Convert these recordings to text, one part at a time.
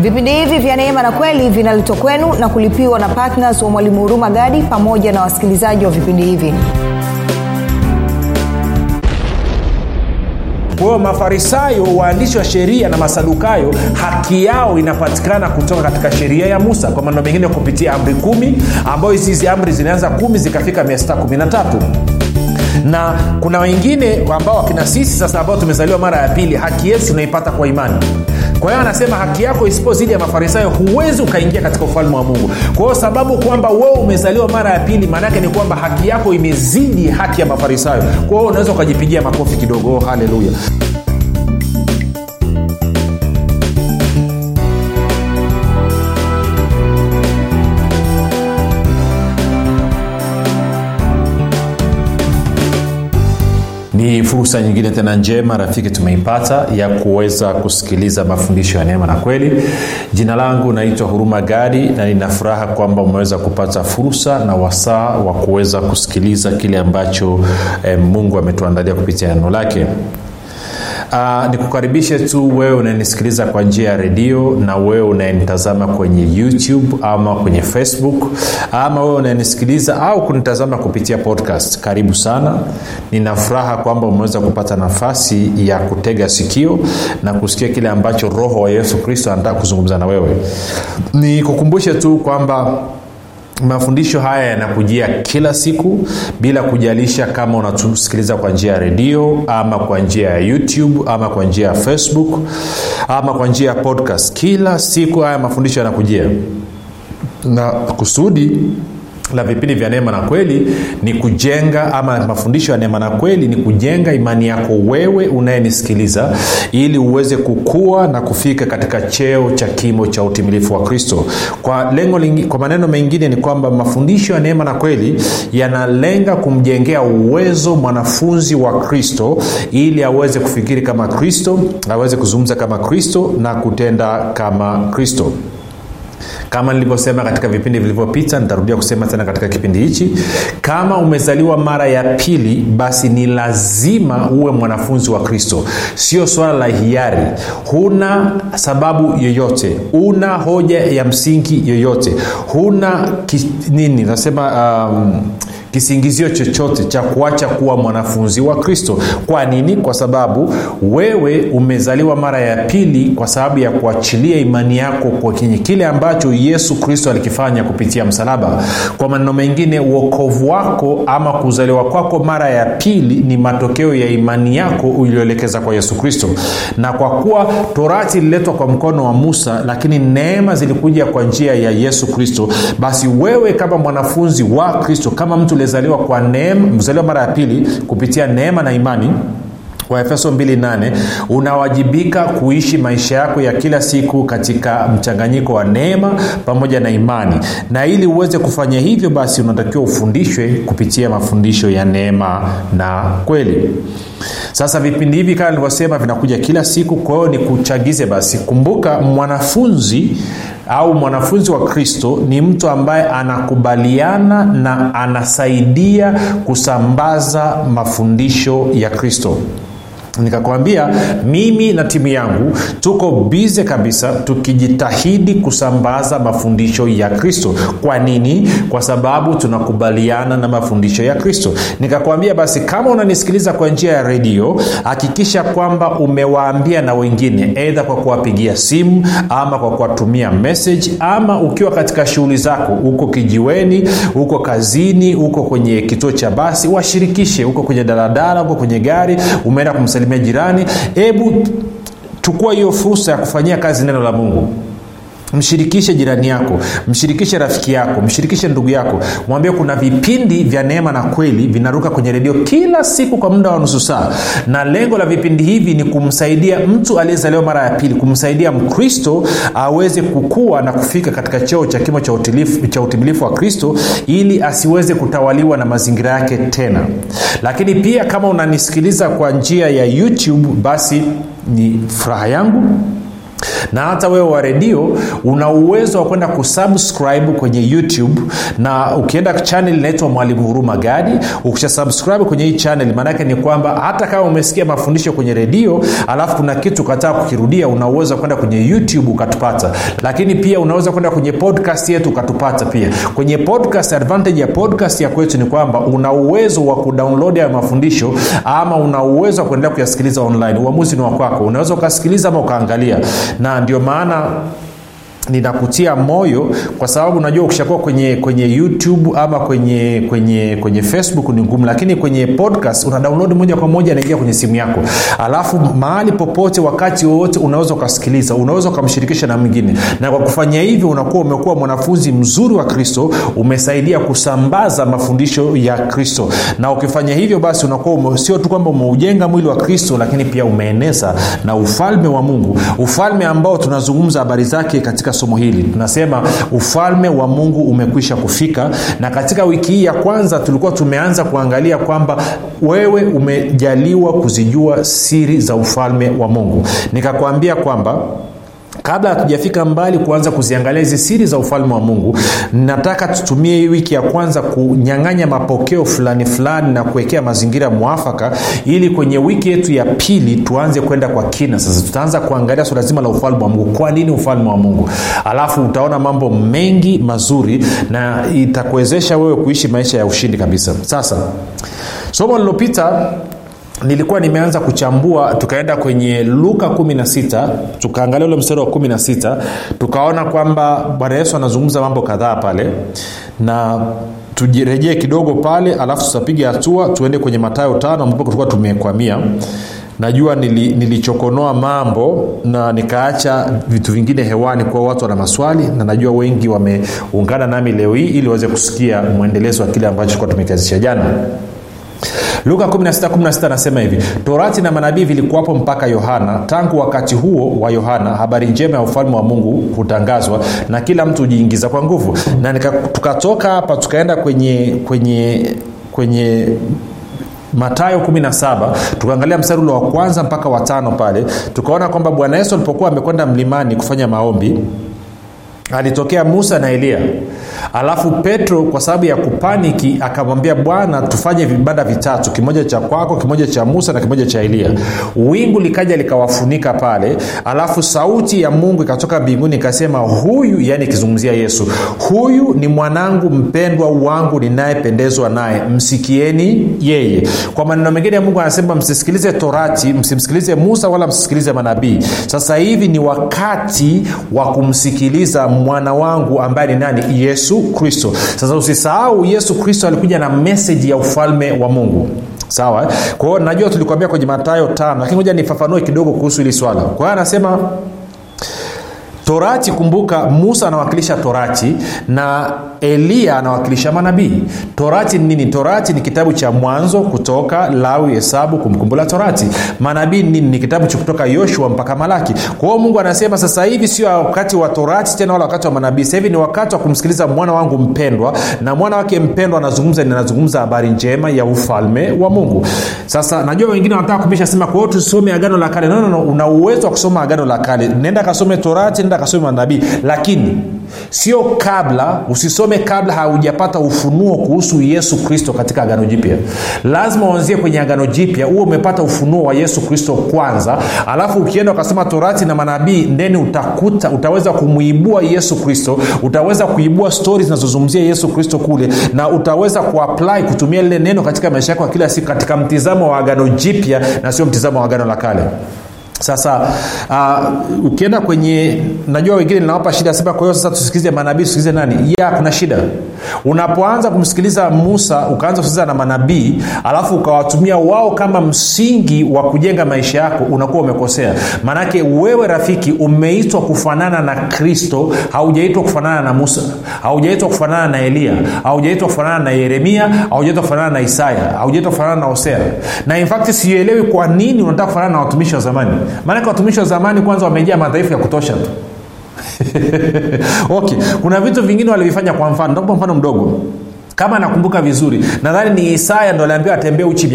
vipindi hivi vya neema na kweli vinaletwa kwenu na kulipiwa na ptns wa mwalimu huruma gadi pamoja na wasikilizaji wa vipindi hivi. Kwa mafarisayo waandishi wa sheria na masadukayo haki yao inapatikana kutoka katika sheria ya musa kwa maneno mengine kupitia amri kumi ambayo hizi hizi amri zilianza kumi zikafika 613 na kuna wengine ambao wakina sisi sasa ambao tumezaliwa mara ya pili haki yetu tunaipata kwa imani kwa hiyo anasema haki yako isipozidi ya mafarisayo huwezi ukaingia katika ufalme wa mungu. Kwa hiyo sababu kwamba wewe umezaliwa mara ya pili maanaake ni kwamba haki yako imezidi haki ya mafarisayo. Kwa hiyo unaweza ukajipigia makofi kidogo. Oh, haleluya fursa nyingine tena njema rafiki tumeipata ya kuweza kusikiliza mafundisho ya neema na kweli. Jina langu naitwa huruma gadi na nina furaha kwamba umeweza kupata fursa na wasaa wa kuweza kusikiliza kile ambacho eh, mungu ametuandalia kupitia neno lake Uh, nikukaribishe tu wewe unanisikiliza kwa njia ya redio na wewe unayenitazama kwenye youtube ama kwenye facebook ama wewe unayenisikiliza au kunitazama kupitia podcast. Karibu sana. Nina furaha kwamba umeweza kupata nafasi ya kutega sikio na kusikia kile ambacho roho wa yesu kristo anataka kuzungumza na wewe. Nikukumbushe tu kwamba mafundisho haya yanakujia kila siku bila kujalisha kama unatusikiliza kwa njia ya redio ama kwa njia ya youtube ama kwa njia ya facebook ama kwa njia ya podcast. Kila siku haya mafundisho yanakujia. Na kusudi la vipindi vya neema na kweli ni kujenga ama mafundisho ya neema na kweli ni kujenga imani yako wewe unayenisikiliza ili uweze kukua na kufika katika cheo cha kimo cha utimilifu wa kristo. Kwa lengo lingi, kwa maneno mengine ni kwamba mafundisho ya neema na kweli yanalenga kumjengea uwezo mwanafunzi wa kristo ili aweze kufikiri kama kristo aweze kuzungumza kama kristo na kutenda kama kristo kama nilivyosema katika vipindi vilivyopita nitarudia kusema tena katika kipindi hichi kama umezaliwa mara ya pili basi ni lazima uwe mwanafunzi wa kristo. Sio swala la hiari. Huna sababu yoyote. Una hoja ya msingi yoyote. Huna ki, nini nasema um, kisingizio chochote cha kuacha kuwa mwanafunzi wa kristo. Kwa nini? Kwa sababu wewe umezaliwa mara ya pili kwa sababu ya kuachilia imani yako kwenye kile ambacho yesu kristo alikifanya kupitia msalaba. Kwa maneno mengine uokovu wako ama kuzaliwa kwako mara ya pili ni matokeo ya imani yako ulioelekeza kwa yesu kristo. Na kwa kuwa torati ililetwa kwa mkono wa musa lakini neema zilikuja kwa njia ya yesu kristo basi wewe kama mwanafunzi wa kristo kama mtu uliyezaliwa kwa neema mzaliwa mara ya pili kupitia neema na imani waefeso 28 unawajibika kuishi maisha yako ya kila siku katika mchanganyiko wa neema pamoja na imani. Na ili uweze kufanya hivyo basi unatakiwa ufundishwe kupitia mafundisho ya neema na kweli. Sasa vipindi hivi kama nilivyosema vinakuja kila siku kwa hiyo ni kuchagize basi. Kumbuka mwanafunzi au mwanafunzi wa kristo ni mtu ambaye anakubaliana na anasaidia kusambaza mafundisho ya kristo nikakwambia mimi na timu yangu tuko bize kabisa tukijitahidi kusambaza mafundisho ya kristo. Kwa nini? Kwa sababu tunakubaliana na mafundisho ya kristo. Nikakwambia basi kama unanisikiliza kwa njia ya redio hakikisha kwamba umewaambia na wengine eidha kwa kuwapigia simu ama kwa kuwatumia message ama ukiwa katika shughuli zako huko kijiweni huko kazini huko kwenye kituo cha basi washirikishe. Huko kwenye daladala huko kwenye gari umeenda kumsalimia jirani. Hebu chukua hiyo fursa ya kufanyia kazi neno la mungu mshirikishe jirani yako mshirikishe rafiki yako mshirikishe ndugu yako. Mwambie kuna vipindi vya neema na kweli vinaruka kwenye redio kila siku kwa muda wa nusu saa. Na lengo la vipindi hivi ni kumsaidia mtu aliyezaliwa mara ya pili kumsaidia mkristo aweze kukua na kufika katika cheo cha kimo cha, utimilifu wa kristo ili asiweze kutawaliwa na mazingira yake tena. Lakini pia kama unanisikiliza kwa njia ya youtube basi ni furaha yangu na hata wewe wa redio una uwezo wa kwenda kusubscribe kwenye youtube na ukienda chanel inaitwa mwalimu huruma gadi ukisha subscribe kwenye hii chanel maanaake ni kwamba hata kama umesikia mafundisho kwenye redio alafu kuna kitu ukataa kukirudia una uwezo wa kwenda kwenye youtube ukatupata. Lakini pia unaweza kwenda kwenye podcast yetu ukatupata pia. Kwenye podcast advantage ya podcast ya kwetu ni kwamba una uwezo wa kudownload hayo mafundisho ama una uwezo wa kuendelea kuyasikiliza online. Uamuzi ni wa kwako. Unaweza ukasikiliza ama ukaangalia. Na ndio maana ninakutia moyo kwa sababu unajua ukishakuwa kwenye kwenye youtube ama kwenye kwenye kwenye facebook ni ngumu lakini kwenye podcast una download moja kwa moja anaingia kwenye simu yako. Alafu mahali popote wakati wowote unaweza ukasikiliza unaweza ukamshirikisha na mwingine. Na kwa kufanya hivyo unakuwa umekuwa mwanafunzi mzuri wa kristo umesaidia kusambaza mafundisho ya kristo. Na ukifanya hivyo basi unakuwa sio tu kwamba umeujenga mwili wa kristo lakini pia umeeneza na ufalme wa mungu. Ufalme ambao tunazungumza habari zake katika somo hili. Tunasema ufalme wa mungu umekwisha kufika na katika wiki hii ya kwanza tulikuwa tumeanza kuangalia kwamba wewe umejaliwa kuzijua siri za ufalme wa mungu. Nikakwambia kwamba kabla hatujafika mbali kuanza kuziangalia hizi siri za ufalme wa mungu nataka tutumie hii wiki ya kwanza kunyang'anya mapokeo fulani fulani na kuwekea mazingira mwafaka ili kwenye wiki yetu ya pili tuanze kwenda kwa kina. Sasa tutaanza kuangalia swala zima la ufalme wa mungu. Kwa nini ufalme wa mungu? Alafu utaona mambo mengi mazuri na itakuwezesha wewe kuishi maisha ya ushindi kabisa. Sasa somo lililopita nilikuwa nimeanza kuchambua tukaenda kwenye luka 16 tukaangalia ule mstari wa 16 tukaona kwamba bwana yesu anazungumza mambo kadhaa pale na tujirejee kidogo pale alafu tutapiga hatua tuende kwenye matayo tano ambapo tulikuwa tumekwamia. Najua nili, nilichokonoa mambo na nikaacha vitu vingine hewani kuwa watu wana maswali na najua wengi wameungana nami leo hii ili waweze kusikia mwendelezo wa kile ambacho tulikuwa tumekianzisha jana luka 1616 anasema hivi torati na manabii vilikuwapo mpaka yohana. Tangu wakati huo wa yohana habari njema ya ufalme wa mungu hutangazwa na kila mtu hujiingiza kwa nguvu. Na tukatoka hapa tukaenda kwenye kwenye kwenye matayo 17 tukaangalia mstari ule wa kwanza mpaka watano pale tukaona kwamba bwana yesu alipokuwa amekwenda mlimani kufanya maombi alitokea musa na eliya alafu petro kwa sababu ya kupaniki akamwambia bwana tufanye vibanda vitatu kimoja cha kwako kimoja cha musa na kimoja cha eliya wingu likaja likawafunika pale. Alafu sauti ya mungu ikatoka mbinguni ikasema huyu yani ikizungumzia yesu huyu ni mwanangu mpendwa wangu ninayependezwa naye. Msikieni yeye. Kwa maneno mengine ya mungu anasema msisikilize torati msimsikilize musa wala msisikilize manabii. Sasa hivi ni wakati wa kumsikiliza mwana wangu ambaye ni nani? Yesu kristo. Sasa usisahau yesu kristo alikuja na meseji ya ufalme wa mungu. Sawa kwao najua tulikuambia kwenye matayo tano lakini moja nifafanue kidogo kuhusu hili swala. Kwa hiyo anasema torati kumbuka musa anawakilisha torati na eliya anawakilisha manabii. Torati ni nini? Torati ni kitabu cha mwanzo kutoka lawi hesabu kumkumbula torati. Manabii ni nini? Ni kitabu cha kutoka yoshua mpaka malaki. Kwa hiyo mungu anasema sasa hivi sio wakati wa torati tena wala wakati wa manabii. Hivi ni wakati wa kumsikiliza mwana wangu mpendwa na mwana wake mpendwa anazungumza ninazungumza habari njema ya ufalme wa mungu. Sasa najua wengine wanataka kubisha sema kwa tusome agano la kale. No, una uwezo wa kusoma agano la kale. Nenda kasome torati nenda kasome manabii lakini sio kabla usisome kabla haujapata ufunuo kuhusu yesu kristo katika agano jipya. Lazima uanzie kwenye agano jipya huo umepata ufunuo wa yesu kristo kwanza. Alafu ukienda ukasoma torati na manabii ndeni utakuta utaweza kumwibua yesu kristo utaweza kuibua stori zinazozungumzia yesu kristo kule na utaweza kuapply kutumia lile neno katika maisha yako ya kila siku katika mtizamo wa agano jipya na sio mtizamo wa agano la kale sasa uh, ukienda kwenye najua wengine linawapa shida sema kwa hiyo sasa tusikilize manabii tusikilize nani? Ya kuna shida. Unapoanza kumsikiliza musa ukaanza kusikiliza na manabii alafu ukawatumia wao kama msingi wa kujenga maisha yako unakuwa umekosea. Maanake wewe rafiki umeitwa kufanana na kristo haujaitwa kufanana na musa haujaitwa kufanana na eliya haujaitwa kufanana na yeremia haujaitwa kufanana na isaya haujaitwa kufanana na hosea. Na infakti sielewi kwa nini unataka kufanana na watumishi wa zamani maanake watumishi wa zamani kwanza wamejaa madhaifu ya kutosha tu. Okay kuna vitu vingine walivifanya kwa mfano ntakupa mfano mdogo. Kama nakumbuka vizuri nadhani ni isaya ndo aliambiwa atembee uchi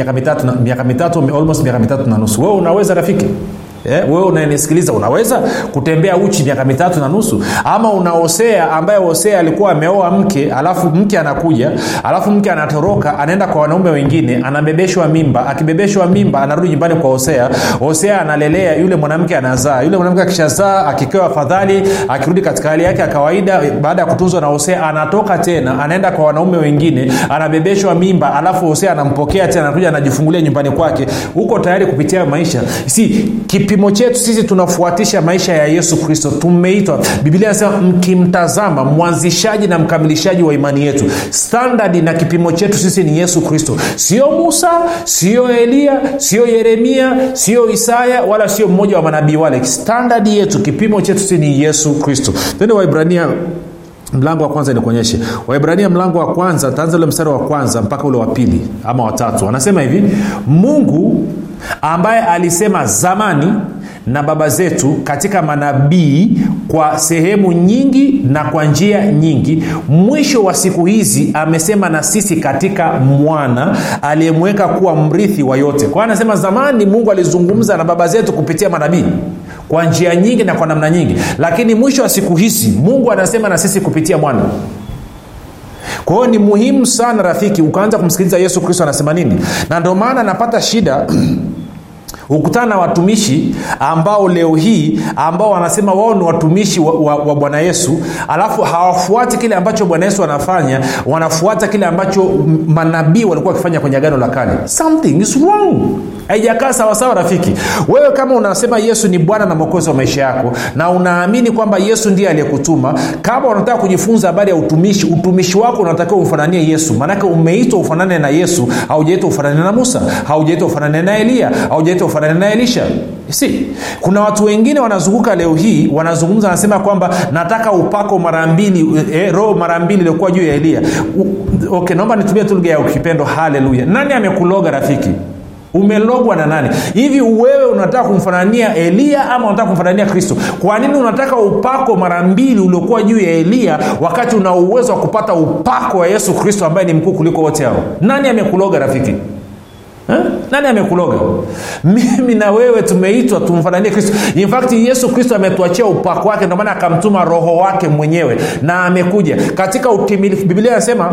miaka mitatu almost miaka mitatu na nusu. Wewe unaweza rafiki Eh, wewe unanisikiliza unaweza kutembea uchi miaka mitatu na nusu? Ama una hosea ambaye hosea alikuwa ameoa mke alafu mke anakuja alafu mke anatoroka anaenda kwa wanaume wengine anabebeshwa mimba. Akibebeshwa mimba anarudi nyumbani kwa hosea hosea analelea yule mwanamke anazaa. Yule mwanamke akishazaa akikewa afadhali akirudi katika hali yake ya kawaida baada ya kutunzwa na hosea anatoka tena anaenda kwa wanaume wengine anabebeshwa mimba alafu hosea anampokea tena anakuja anajifungulia nyumbani kwake. Huko tayari kupitia maisha? Si kipimo chetu sisi tunafuatisha maisha ya yesu kristo. Tumeitwa. Biblia inasema mkimtazama mwanzishaji na mkamilishaji wa imani yetu. Standadi na kipimo chetu sisi ni yesu kristo. Sio musa sio eliya sio yeremia sio isaya wala sio mmoja wa manabii wale. Standadi yetu kipimo chetu sisi ni yesu kristo. Tende waibrania mlango wa kwanza nikuonyeshe. Waibrania mlango wa kwanza taanza ule mstari wa kwanza mpaka ule wa pili ama watatu anasema hivi mungu ambaye alisema zamani na baba zetu katika manabii kwa sehemu nyingi na kwa njia nyingi. Mwisho wa siku hizi amesema na sisi katika mwana aliyemweka kuwa mrithi wa yote. Kwa anasema zamani mungu alizungumza na baba zetu kupitia manabii kwa njia nyingi na kwa namna nyingi. Lakini mwisho wa siku hizi mungu anasema na sisi kupitia mwana. Kwa hiyo ni muhimu sana rafiki ukaanza kumsikiliza yesu kristo anasema nini. Na ndio maana anapata shida hukutana na watumishi ambao leo hii ambao wanasema wao ni watumishi wa, wa, wa bwana yesu alafu hawafuati kile ambacho bwana yesu anafanya wanafuata kile ambacho manabii walikuwa wakifanya kwenye agano la kale. Something is wrong. Haijakaa sawasawa rafiki. Wewe kama unasema yesu ni bwana na mwokozi wa maisha yako na unaamini kwamba yesu ndiye aliyekutuma kama unataka kujifunza habari ya utumishi utumishi wako unatakiwa umfananie yesu. Maanake umeitwa ufanane na yesu haujaitwa ufanane na musa haujaitwa ufanane na eliya haujaitwa ufanane naye elisha. Si kuna watu wengine wanazunguka leo hii wanazungumza wanasema kwamba nataka upako mara mbili eh, roho mara mbili iliokuwa juu ya elia. Okay naomba nitumie tu lugha ya ukipendo haleluya nani amekuloga rafiki? Umelogwa na nani? Hivi wewe unataka kumfanania eliya ama unataka kumfanania kristo? Kwa nini unataka upako mara mbili uliokuwa juu ya eliya wakati una uwezo wa kupata upako wa yesu kristo ambaye ni mkuu kuliko wote hao? Nani amekuloga rafiki Ha? nani amekuloga? Mimi na wewe tumeitwa tumfananie kristo. In yesu kristo ametuachia upako wake ndio maana akamtuma roho wake mwenyewe na amekuja. Katika utimilifu biblia anasema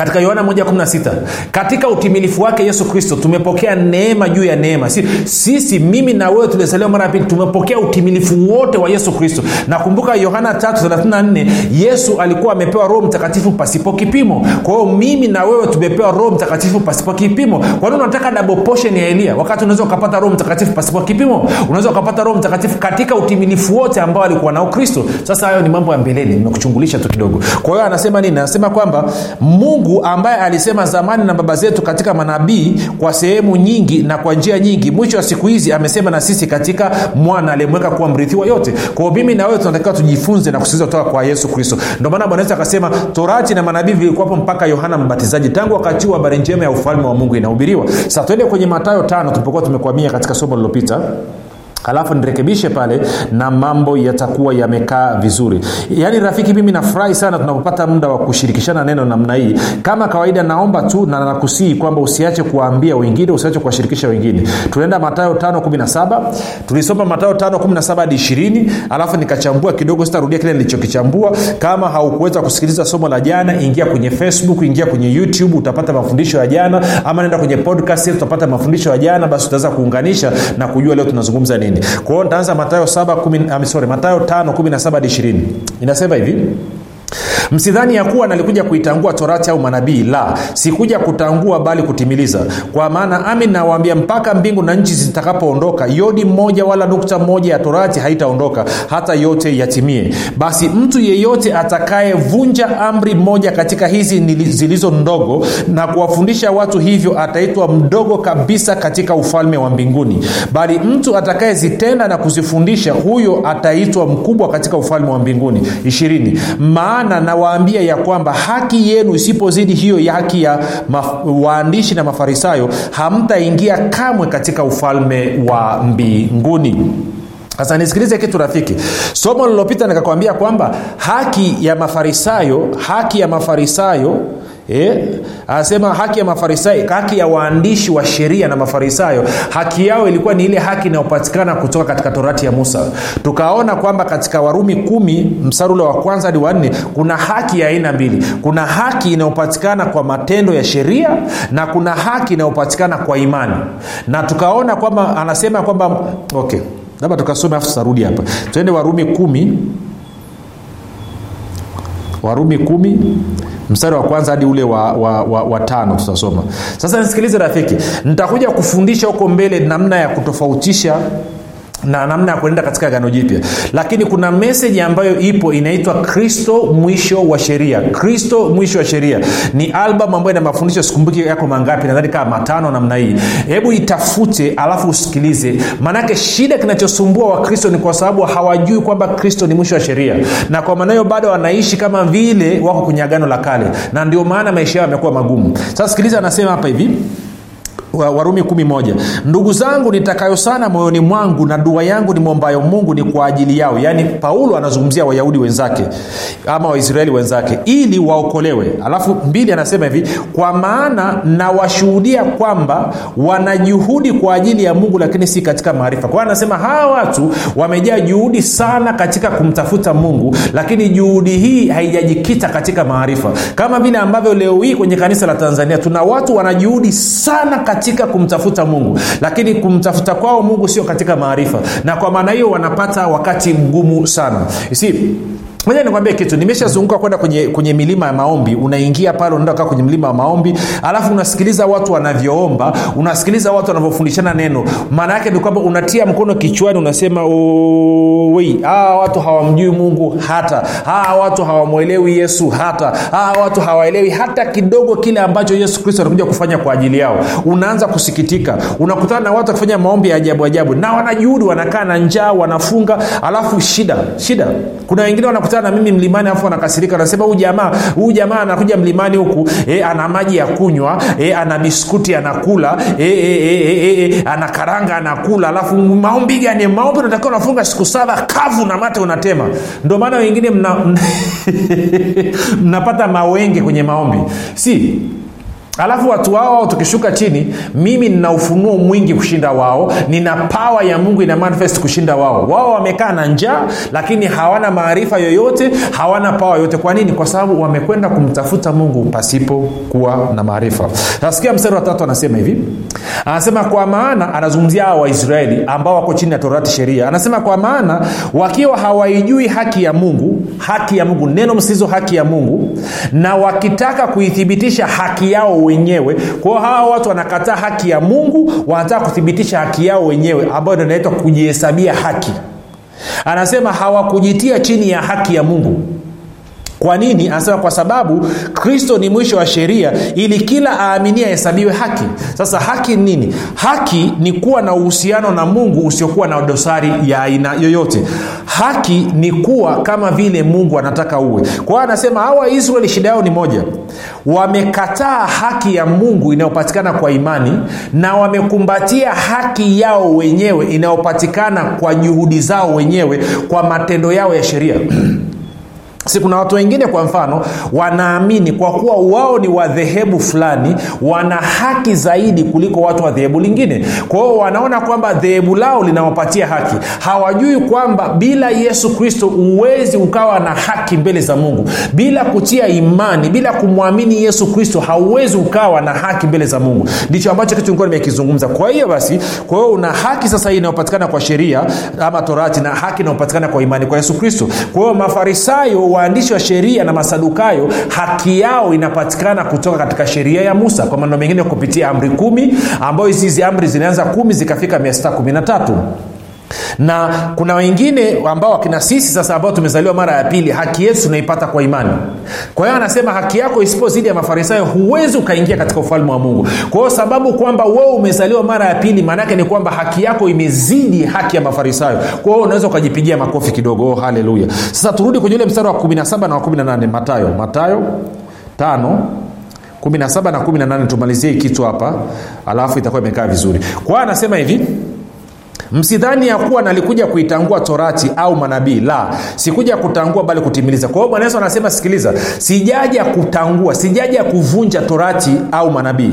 katika yohana 116 katika utimilifu wake yesu kristo tumepokea neema juu ya neema. Si, sisi mimi na wewe tuliozaliwa mara ya pili tumepokea utimilifu wote wa yesu kristo. Nakumbuka yohana 334 yesu alikuwa amepewa roho mtakatifu pasipo kipimo. Kwa hiyo mimi na wewe tumepewa roho mtakatifu pasipo kipimo. Kwa nini unataka double ya elia? Wakati unaweza ukapata roho mtakatifu pasipo kipimo. Unaweza ukapata roho mtakatifu katika utimilifu wote ambao alikuwa nao kristo. Sasa hayo ni mambo ya mbeleni nimekuchungulisha tu kidogo. Kwa hiyo anasema nini? Anasema kwamba mungu mungu ambaye alisema zamani na baba zetu katika manabii kwa sehemu nyingi na kwa njia nyingi. Mwisho wa siku hizi amesema na sisi katika mwana aliyemweka kuwa mrithi wa yote. Kwao mimi na wewe tunatakiwa tujifunze na kusikiliza kutoka kwa yesu kristo. Ndio maana bwana akasema torati na manabii vilikuwapo mpaka yohana mbatizaji. Tangu wakati huu habari njema ya ufalme wa mungu inahubiriwa. Sasa tuende kwenye matayo tano tulipokuwa tumekwamia katika somo lililopita alafu nirekebishe pale na mambo yatakuwa yamekaa vizuri. Yaani rafiki mimi nafurahi sana tunapopata muda wa kushirikishana neno namna hii. Kama kawaida naomba tu na nakusii kwamba usiache kuwaambia wengine usiache kuwashirikisha wengine. Tunaenda matayo 517 tulisoma matayo 517 hadi 20 alafu nikachambua kidogo sitarudia kile nilichokichambua. Kama haukuweza kusikiliza somo la jana ingia kwenye facebook ingia kwenye youtube utapata mafundisho ya jana. Ama naenda kwenye podcast utapata mafundisho ya jana. Basi utaweza kuunganisha na kujua leo tunazungumza nini nini kwa hiyo nitaanza matayo 7 sorry matayo 5 17 hadi 20 inasema hivi msidhani ya kuwa nalikuja kuitangua torati au manabii? La sikuja kutangua bali kutimiliza. Kwa maana amin nawaambia mpaka mbingu na nchi zitakapoondoka yodi mmoja wala nukta moja ya torati haitaondoka hata yote yatimie. Basi mtu yeyote atakayevunja amri moja katika hizi zilizo ndogo na kuwafundisha watu hivyo ataitwa mdogo kabisa katika ufalme wa mbinguni. Bali mtu atakayezitenda na kuzifundisha huyo ataitwa mkubwa katika ufalme wa mbinguni. Ishirini. Maana nawaambia ya kwamba haki yenu isipozidi hiyo ya haki ya maf- waandishi na mafarisayo hamtaingia kamwe katika ufalme wa mbinguni. Sasa nisikilize kitu rafiki. Somo lililopita nikakwambia kwamba haki ya mafarisayo haki ya mafarisayo Eh, anasema haki ya mafarisayo haki ya waandishi wa sheria na mafarisayo haki yao ilikuwa ni ile haki inayopatikana kutoka katika torati ya musa. Tukaona kwamba katika warumi kumi mstari ule wa kwanza hadi wanne kuna haki ya aina mbili. Kuna haki inayopatikana kwa matendo ya sheria na kuna haki inayopatikana kwa imani. Na tukaona kwamba anasema kwamba okay labda tukasome afu tutarudi hapa. Twende warumi kumi. Warumi kumi mstari wa kwanza hadi ule wa, wa, wa, wa tano tutasoma. Sasa nisikilize rafiki nitakuja kufundisha huko mbele namna ya kutofautisha na namna ya kuenda katika gano jipya. Lakini kuna meseji ambayo ipo inaitwa kristo mwisho wa sheria. Kristo mwisho wa sheria. Ni albamu ambayo ina mafundisho sikumbuki yako mangapi nadhani kama matano namna hii. Hebu itafute alafu usikilize. Maanake shida kinachosumbua wakristo ni kwa sababu hawajui kwamba kristo ni mwisho wa sheria. Na kwa maana hiyo bado wanaishi kama vile wako kwenye agano la kale. Na ndio maana maisha yao yamekuwa magumu. Sasa sikiliza anasema hapa hivi warumi kumi moja. Ndugu zangu nitakayo sana moyoni mwangu na dua yangu ni mwombayo mungu ni kwa ajili yao. Yaani paulo anazungumzia wayahudi wenzake ama waisraeli wenzake ili waokolewe. Alafu mbili anasema hivi kwa maana nawashuhudia kwamba wana juhudi kwa ajili ya mungu lakini si katika maarifa. Kwa anasema hawa watu wamejaa juhudi sana katika kumtafuta mungu lakini juhudi hii haijajikita katika maarifa. Kama vile ambavyo leo hii kwenye kanisa la tanzania tuna watu wana juhudi sana katika kumtafuta mungu. Lakini kumtafuta kwao mungu sio katika maarifa. Na kwa maana hiyo wanapata wakati mgumu sana. Si moja nikwambie kitu nimeshazunguka kwenda kwenye, kwenye milima ya maombi unaingia pale unaenda kaa kwenye milima ya maombi alafu unasikiliza watu wanavyoomba unasikiliza watu wanavyofundishana neno. Maana yake ni kwamba unatia mkono kichwani unasema wei hawa watu hawamjui mungu hata. Hawa watu hawamwelewi yesu hata. Hawa watu hawaelewi hata kidogo kile ambacho yesu kristo anakuja kufanya kwa ajili yao. Unaanza kusikitika. Unakutana na watu wakifanya maombi ya ajabu ajabu. Na wanajuhudi wanakaa na njaa wanafunga alafu shida shida. Kuna wengine wanakutana na mimi mlimani afu anakasirika anasema huu jamaa huu jamaa anakuja mlimani huku e, ana maji ya kunywa e, ana biskuti anakula e, e, e, e, e, ana karanga anakula alafu maombi gani? Maombi unatakiwa unafunga siku saba kavu na mate unatema. Ndio maana wengine mna, mnapata mawenge kwenye maombi. Si alafu watu wao tukishuka chini mimi nina ufunuo mwingi kushinda wao nina pawa ya mungu ina manifest kushinda wao. Wao wamekaa na njaa lakini hawana maarifa yoyote hawana pawa yoyote. Kwa nini? Kwa sababu wamekwenda kumtafuta mungu pasipo kuwa na maarifa. Nasikia mstari wa tatu anasema hivi. Anasema kwa maana anazungumzia hawa waisraeli ambao wako chini ya torati sheria. Anasema kwa maana wakiwa hawaijui haki ya mungu haki ya mungu neno msizo haki ya mungu na wakitaka kuithibitisha haki yao wenyewe. Kwao hawa watu wanakataa haki ya mungu wanataka kuthibitisha haki yao wenyewe ambayo ndo inaitwa kujihesabia haki. Anasema hawakujitia chini ya haki ya mungu kwa nini? Anasema kwa sababu kristo ni mwisho wa sheria ili kila aaminia ahesabiwe haki. Sasa haki ni nini? Haki ni kuwa na uhusiano na mungu usiokuwa na dosari ya aina yoyote. Haki ni kuwa kama vile mungu anataka uwe. Kwa hiyo anasema hawa israeli shida yao ni moja. Wamekataa haki ya mungu inayopatikana kwa imani na wamekumbatia haki yao wenyewe inayopatikana kwa juhudi zao wenyewe kwa matendo yao ya sheria si kuna watu wengine kwa mfano wanaamini kwa kuwa wao ni wadhehebu fulani wana haki zaidi kuliko watu wa dhehebu lingine. Kwa hiyo wanaona kwamba dhehebu lao linawapatia haki. Hawajui kwamba bila yesu kristo uwezi ukawa na haki mbele za mungu. Bila kutia imani bila kumwamini yesu kristo hauwezi ukawa na haki mbele za mungu. Ndicho ambacho kitu nilikuwa nimekizungumza. Kwa hiyo basi kwa hiyo una haki sasa hii inayopatikana kwa sheria ama torati na haki inayopatikana kwa imani kwa yesu kristo. Kwa hiyo mafarisayo waandishi wa sheria na masadukayo haki yao inapatikana kutoka katika sheria ya musa. Kwa maneno mengine kupitia amri kumi ambayo hizi hizi amri zinaanza kumi zikafika mia sita kumi na kuna wengine ambao wakina sisi sasa ambao tumezaliwa mara ya pili haki yetu tunaipata kwa imani. Kwa hiyo anasema haki yako isipozidi ya mafarisayo huwezi ukaingia katika ufalme wa mungu. Kwa hiyo sababu kwamba wewe umezaliwa mara ya pili maanaake ni kwamba haki yako imezidi haki ya mafarisayo. Kwa hiyo unaweza ukajipigia makofi kidogo. Oh, haleluya. Sasa turudi kwenye ule mstari wa 17 na wa 18 matayo matayo tano 17 na 18 tumalizie kitu hapa alafu itakuwa imekaa vizuri. Kwa anasema hivi msidhani ya kuwa nalikuja kuitangua torati au manabii. La sikuja kutangua bali kutimiliza. Kwa hiyo bwana yesu anasema sikiliza sijaja kutangua sijaja kuvunja torati au manabii.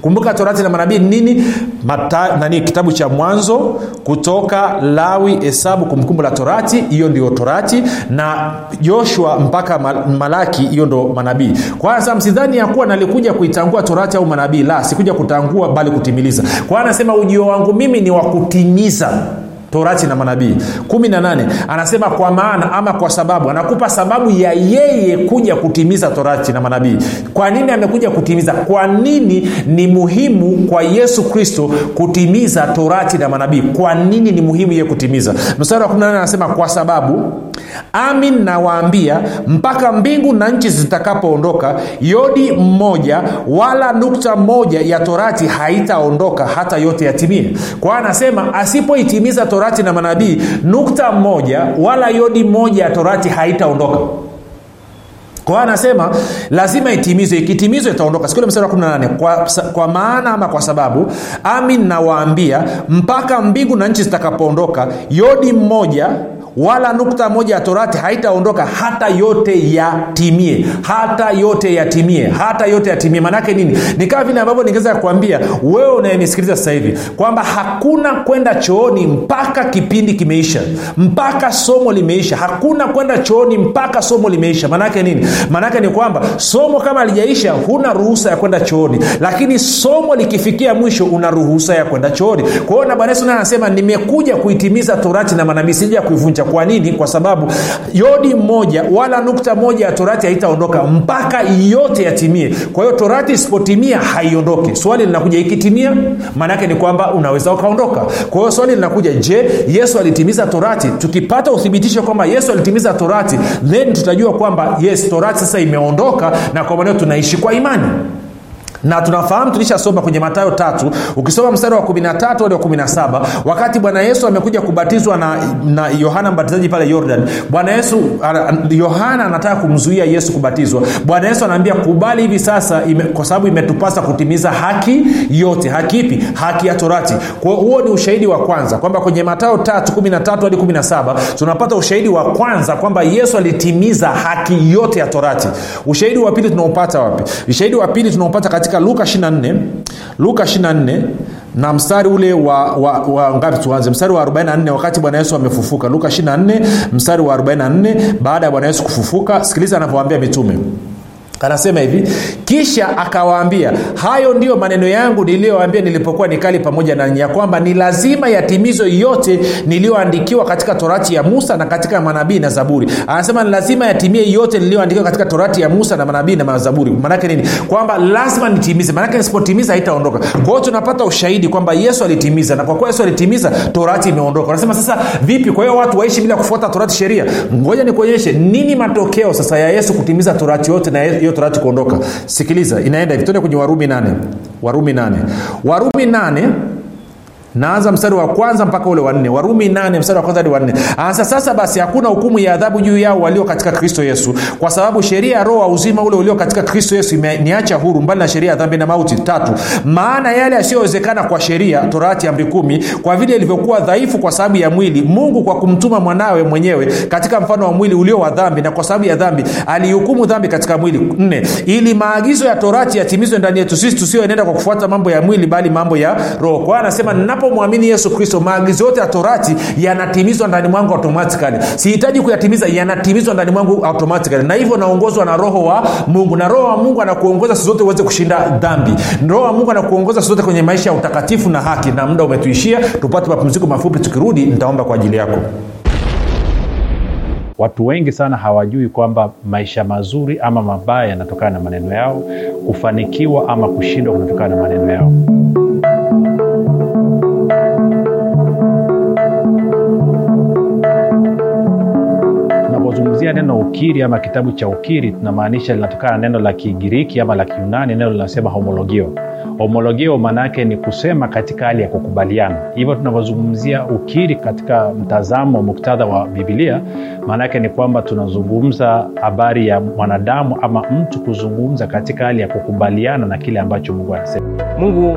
Kumbuka torati na manabii ni nini? Mata, nani kitabu cha mwanzo kutoka lawi hesabu kumbukumbu la torati hiyo ndio torati na joshua mpaka malaki hiyo ndo manabii. Kwanza msidhani ya kuwa nalikuja kuitangua torati au manabii. La sikuja kutangua bali kutimiliza. Kwa anasema ujio wangu mimi ni wa kutimiza torati na manabii. 18 anasema kwa maana ama kwa sababu anakupa sababu ya yeye kuja kutimiza torati na manabii. Kwa nini amekuja kutimiza? Kwa nini ni muhimu kwa yesu kristo kutimiza torati na manabii? Kwa nini ni muhimu yeye kutimiza? Mstari wa 18 anasema kwa sababu amin nawaambia mpaka mbingu na nchi zitakapoondoka yodi mmoja wala nukta moja ya torati haitaondoka hata yote yatimie. Kwa anasema asipoitimiza torati na manabii nukta moja wala yodi moja ya torati haitaondoka. Kwa anasema lazima itimizwe ikitimizwa itaondoka. Sikule mstari wa 18 kwa, kwa maana ama kwa sababu amin nawaambia mpaka mbingu na nchi zitakapoondoka yodi mmoja wala nukta moja ya torati haitaondoka hata yote yatimie hata yote yatimie hata yote yatimie. Maanaake nini? Ni kama vile ambavyo ningeweza kuambia wewe unayenisikiliza sasa hivi kwamba hakuna kwenda chooni mpaka kipindi kimeisha mpaka somo limeisha. Hakuna kwenda chooni mpaka somo limeisha. Maanaake nini? Maanaake ni kwamba somo kama lijaisha huna ruhusa ya kwenda chooni. Lakini somo likifikia mwisho una ruhusa ya kwenda chooni. Kwa hiyo na bwana yesu anasema nimekuja kuitimiza torati na manabii sija kuivunja kwa nini? Kwa sababu yodi mmoja wala nukta moja ya torati haitaondoka mpaka yote yatimie. Kwa hiyo torati isipotimia haiondoki. Swali linakuja ikitimia maanaake ni kwamba unaweza ukaondoka. Kwa hiyo swali linakuja je yesu alitimiza torati? Tukipata uthibitisho kwamba yesu alitimiza torati then tutajua kwamba yes torati sasa imeondoka na kwa maneo tunaishi kwa imani na tunafahamu tulishasoma kwenye matayo tatu ukisoma mstari wa 13 hadi wa 17 wakati bwana yesu amekuja kubatizwa na, na yohana mbatizaji pale jordan bwana yesu yohana anataka kumzuia yesu kubatizwa. Bwana yesu anaambia kubali hivi sasa ime, kwa sababu imetupasa kutimiza haki yote. Haki ipi? Haki ya torati. Kwa huo ni ushahidi wa kwanza kwamba kwenye matayo tatu 13 hadi 17 tunapata ushahidi wa kwanza kwamba yesu alitimiza haki yote ya torati. Ushahidi wa pili tunaupata wapi? Ushahidi wa pili tunaupata katika luka 24 luka 24 na mstari ule wa, wa, wa ngapi tuanze? Mstari wa 44 wakati bwana yesu amefufuka. Luka 24 mstari wa 44 baada ya bwana yesu kufufuka. Sikiliza anavyoambia mitume anasema hivi kisha akawaambia hayo ndiyo maneno yangu niliyoambia nilipokuwa nikali pamoja nanyi ya kwamba ni lazima yatimizwe yote niliyoandikiwa katika torati ya musa na katika manabii na zaburi. Anasema ni lazima yatimie yote niliyoandikiwa katika torati ya musa na manabii na mazaburi maanake nini? Kwamba lazima nitimize. Maanake nisipotimiza haitaondoka. Kwa hiyo tunapata ushahidi kwamba yesu alitimiza na kwa kuwa yesu alitimiza torati imeondoka. Anasema sasa vipi? Kwa hiyo watu waishi bila kufuata torati sheria? Ngoja nikuonyeshe nini matokeo sasa ya yesu kutimiza torati yote na hiyo torati kuondoka. Sikiliza inaenda hivi. Tuende kwenye warumi nane. Warumi nane. Warumi nane naanza mstari wa kwanza mpaka ule wanne warumi nane mstari wa kwanza hadi wanne anasa sasa basi hakuna hukumu ya adhabu juu yao walio katika kristo yesu. Kwa sababu sheria ya roho wa uzima ule ulio katika kristo yesu imeniacha huru mbali na sheria ya dhambi na mauti. Tatu maana yale yasiyowezekana kwa sheria torati amri kumi kwa vile ilivyokuwa dhaifu kwa sababu ya mwili mungu kwa kumtuma mwanawe mwenyewe katika mfano wa mwili ulio wa dhambi na kwa sababu ya dhambi alihukumu dhambi katika mwili. Nne ili maagizo ya torati yatimizwe ndani yetu sisi tusiyoenenda kwa kufuata mambo ya mwili bali mambo ya roho. Kwa hiyo anasema ninapo ninapomwamini yesu kristo maagizo yote ya torati yanatimizwa ndani mwangu automatikali sihitaji kuyatimiza yanatimizwa ndani mwangu automatikali na hivyo naongozwa na roho wa mungu. Na roho wa mungu anakuongoza sizote uweze kushinda dhambi. Roho wa mungu anakuongoza sizote kwenye maisha ya utakatifu na haki. Na muda umetuishia tupate mapumziko mafupi. Tukirudi nitaomba kwa ajili yako. Watu wengi sana hawajui kwamba maisha mazuri ama mabaya yanatokana na maneno yao kufanikiwa ama kushindwa kunatokana na maneno yao neno ukiri ama kitabu cha ukiri tunamaanisha linatokana na neno la kigiriki ama la kiunani neno linasema homologio. Homologio maana yake ni kusema katika hali ya kukubaliana. Hivyo tunavyozungumzia ukiri katika mtazamo muktadha wa bibilia maana yake ni kwamba tunazungumza habari ya mwanadamu ama mtu kuzungumza katika hali ya kukubaliana na kile ambacho mungu anasema. Mungu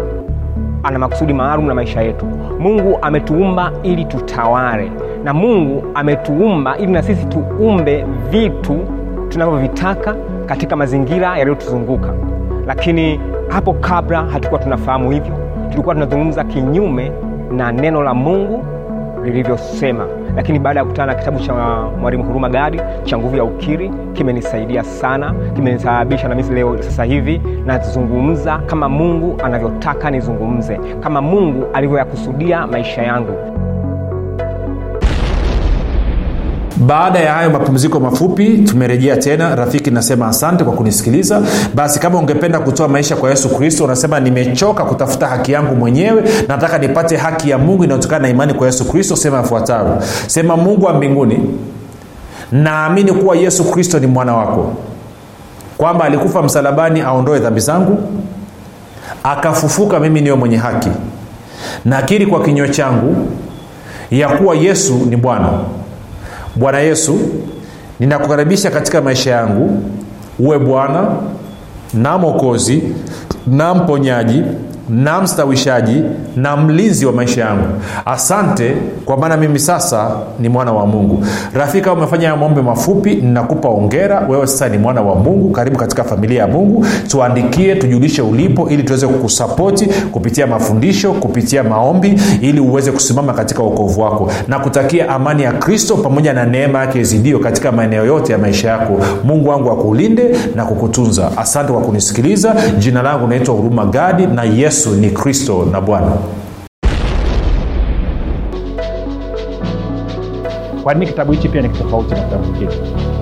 ana makusudi maalum na maisha yetu. Mungu ametuumba ili tutawale na mungu ametuumba ili na sisi tuumbe vitu tunavyovitaka katika mazingira yaliyotuzunguka. Lakini hapo kabla hatukuwa tunafahamu hivyo tulikuwa tunazungumza kinyume na neno la mungu lilivyosema. Lakini baada ya kukutana na kitabu cha mwalimu huruma gadi cha nguvu ya ukiri kimenisaidia sana kimenisababisha na mimi leo sasa hivi nazungumza kama mungu anavyotaka nizungumze kama mungu alivyoyakusudia maisha yangu baada ya hayo mapumziko mafupi tumerejea tena. Rafiki nasema asante kwa kunisikiliza. Basi kama ungependa kutoa maisha kwa yesu kristo unasema nimechoka kutafuta haki yangu mwenyewe nataka nipate haki ya mungu inayotokana na imani kwa yesu kristo sema yafuatayo. Sema mungu wa mbinguni naamini kuwa yesu kristo ni mwana wako. Kwamba alikufa msalabani aondoe dhambi zangu akafufuka mimi niwe mwenye haki. Nakiri kwa kinywa changu ya kuwa yesu ni bwana bwana yesu ninakukaribisha katika maisha yangu. Uwe bwana na mwokozi na mponyaji na mstawishaji na mlinzi wa maisha yangu. Asante kwa maana mimi sasa ni mwana wa mungu. Rafika umefanya maombe mafupi ninakupa ongera wewe sasa ni mwana wa mungu. Karibu katika familia ya mungu. Tuandikie tujulishe ulipo ili tuweze kukusapoti kupitia mafundisho kupitia maombi ili uweze kusimama katika uokovu wako. Na kutakia amani ya kristo pamoja na neema yake izidio katika maeneo yote ya maisha yako. Mungu wangu akulinde na kukutunza. Asante kwa kunisikiliza. Jina langu naitwa huruma gadi na yesu yesu ni kristo na bwana. Kwa nini kitabu hichi pia ni kitofauti na kitabu kingine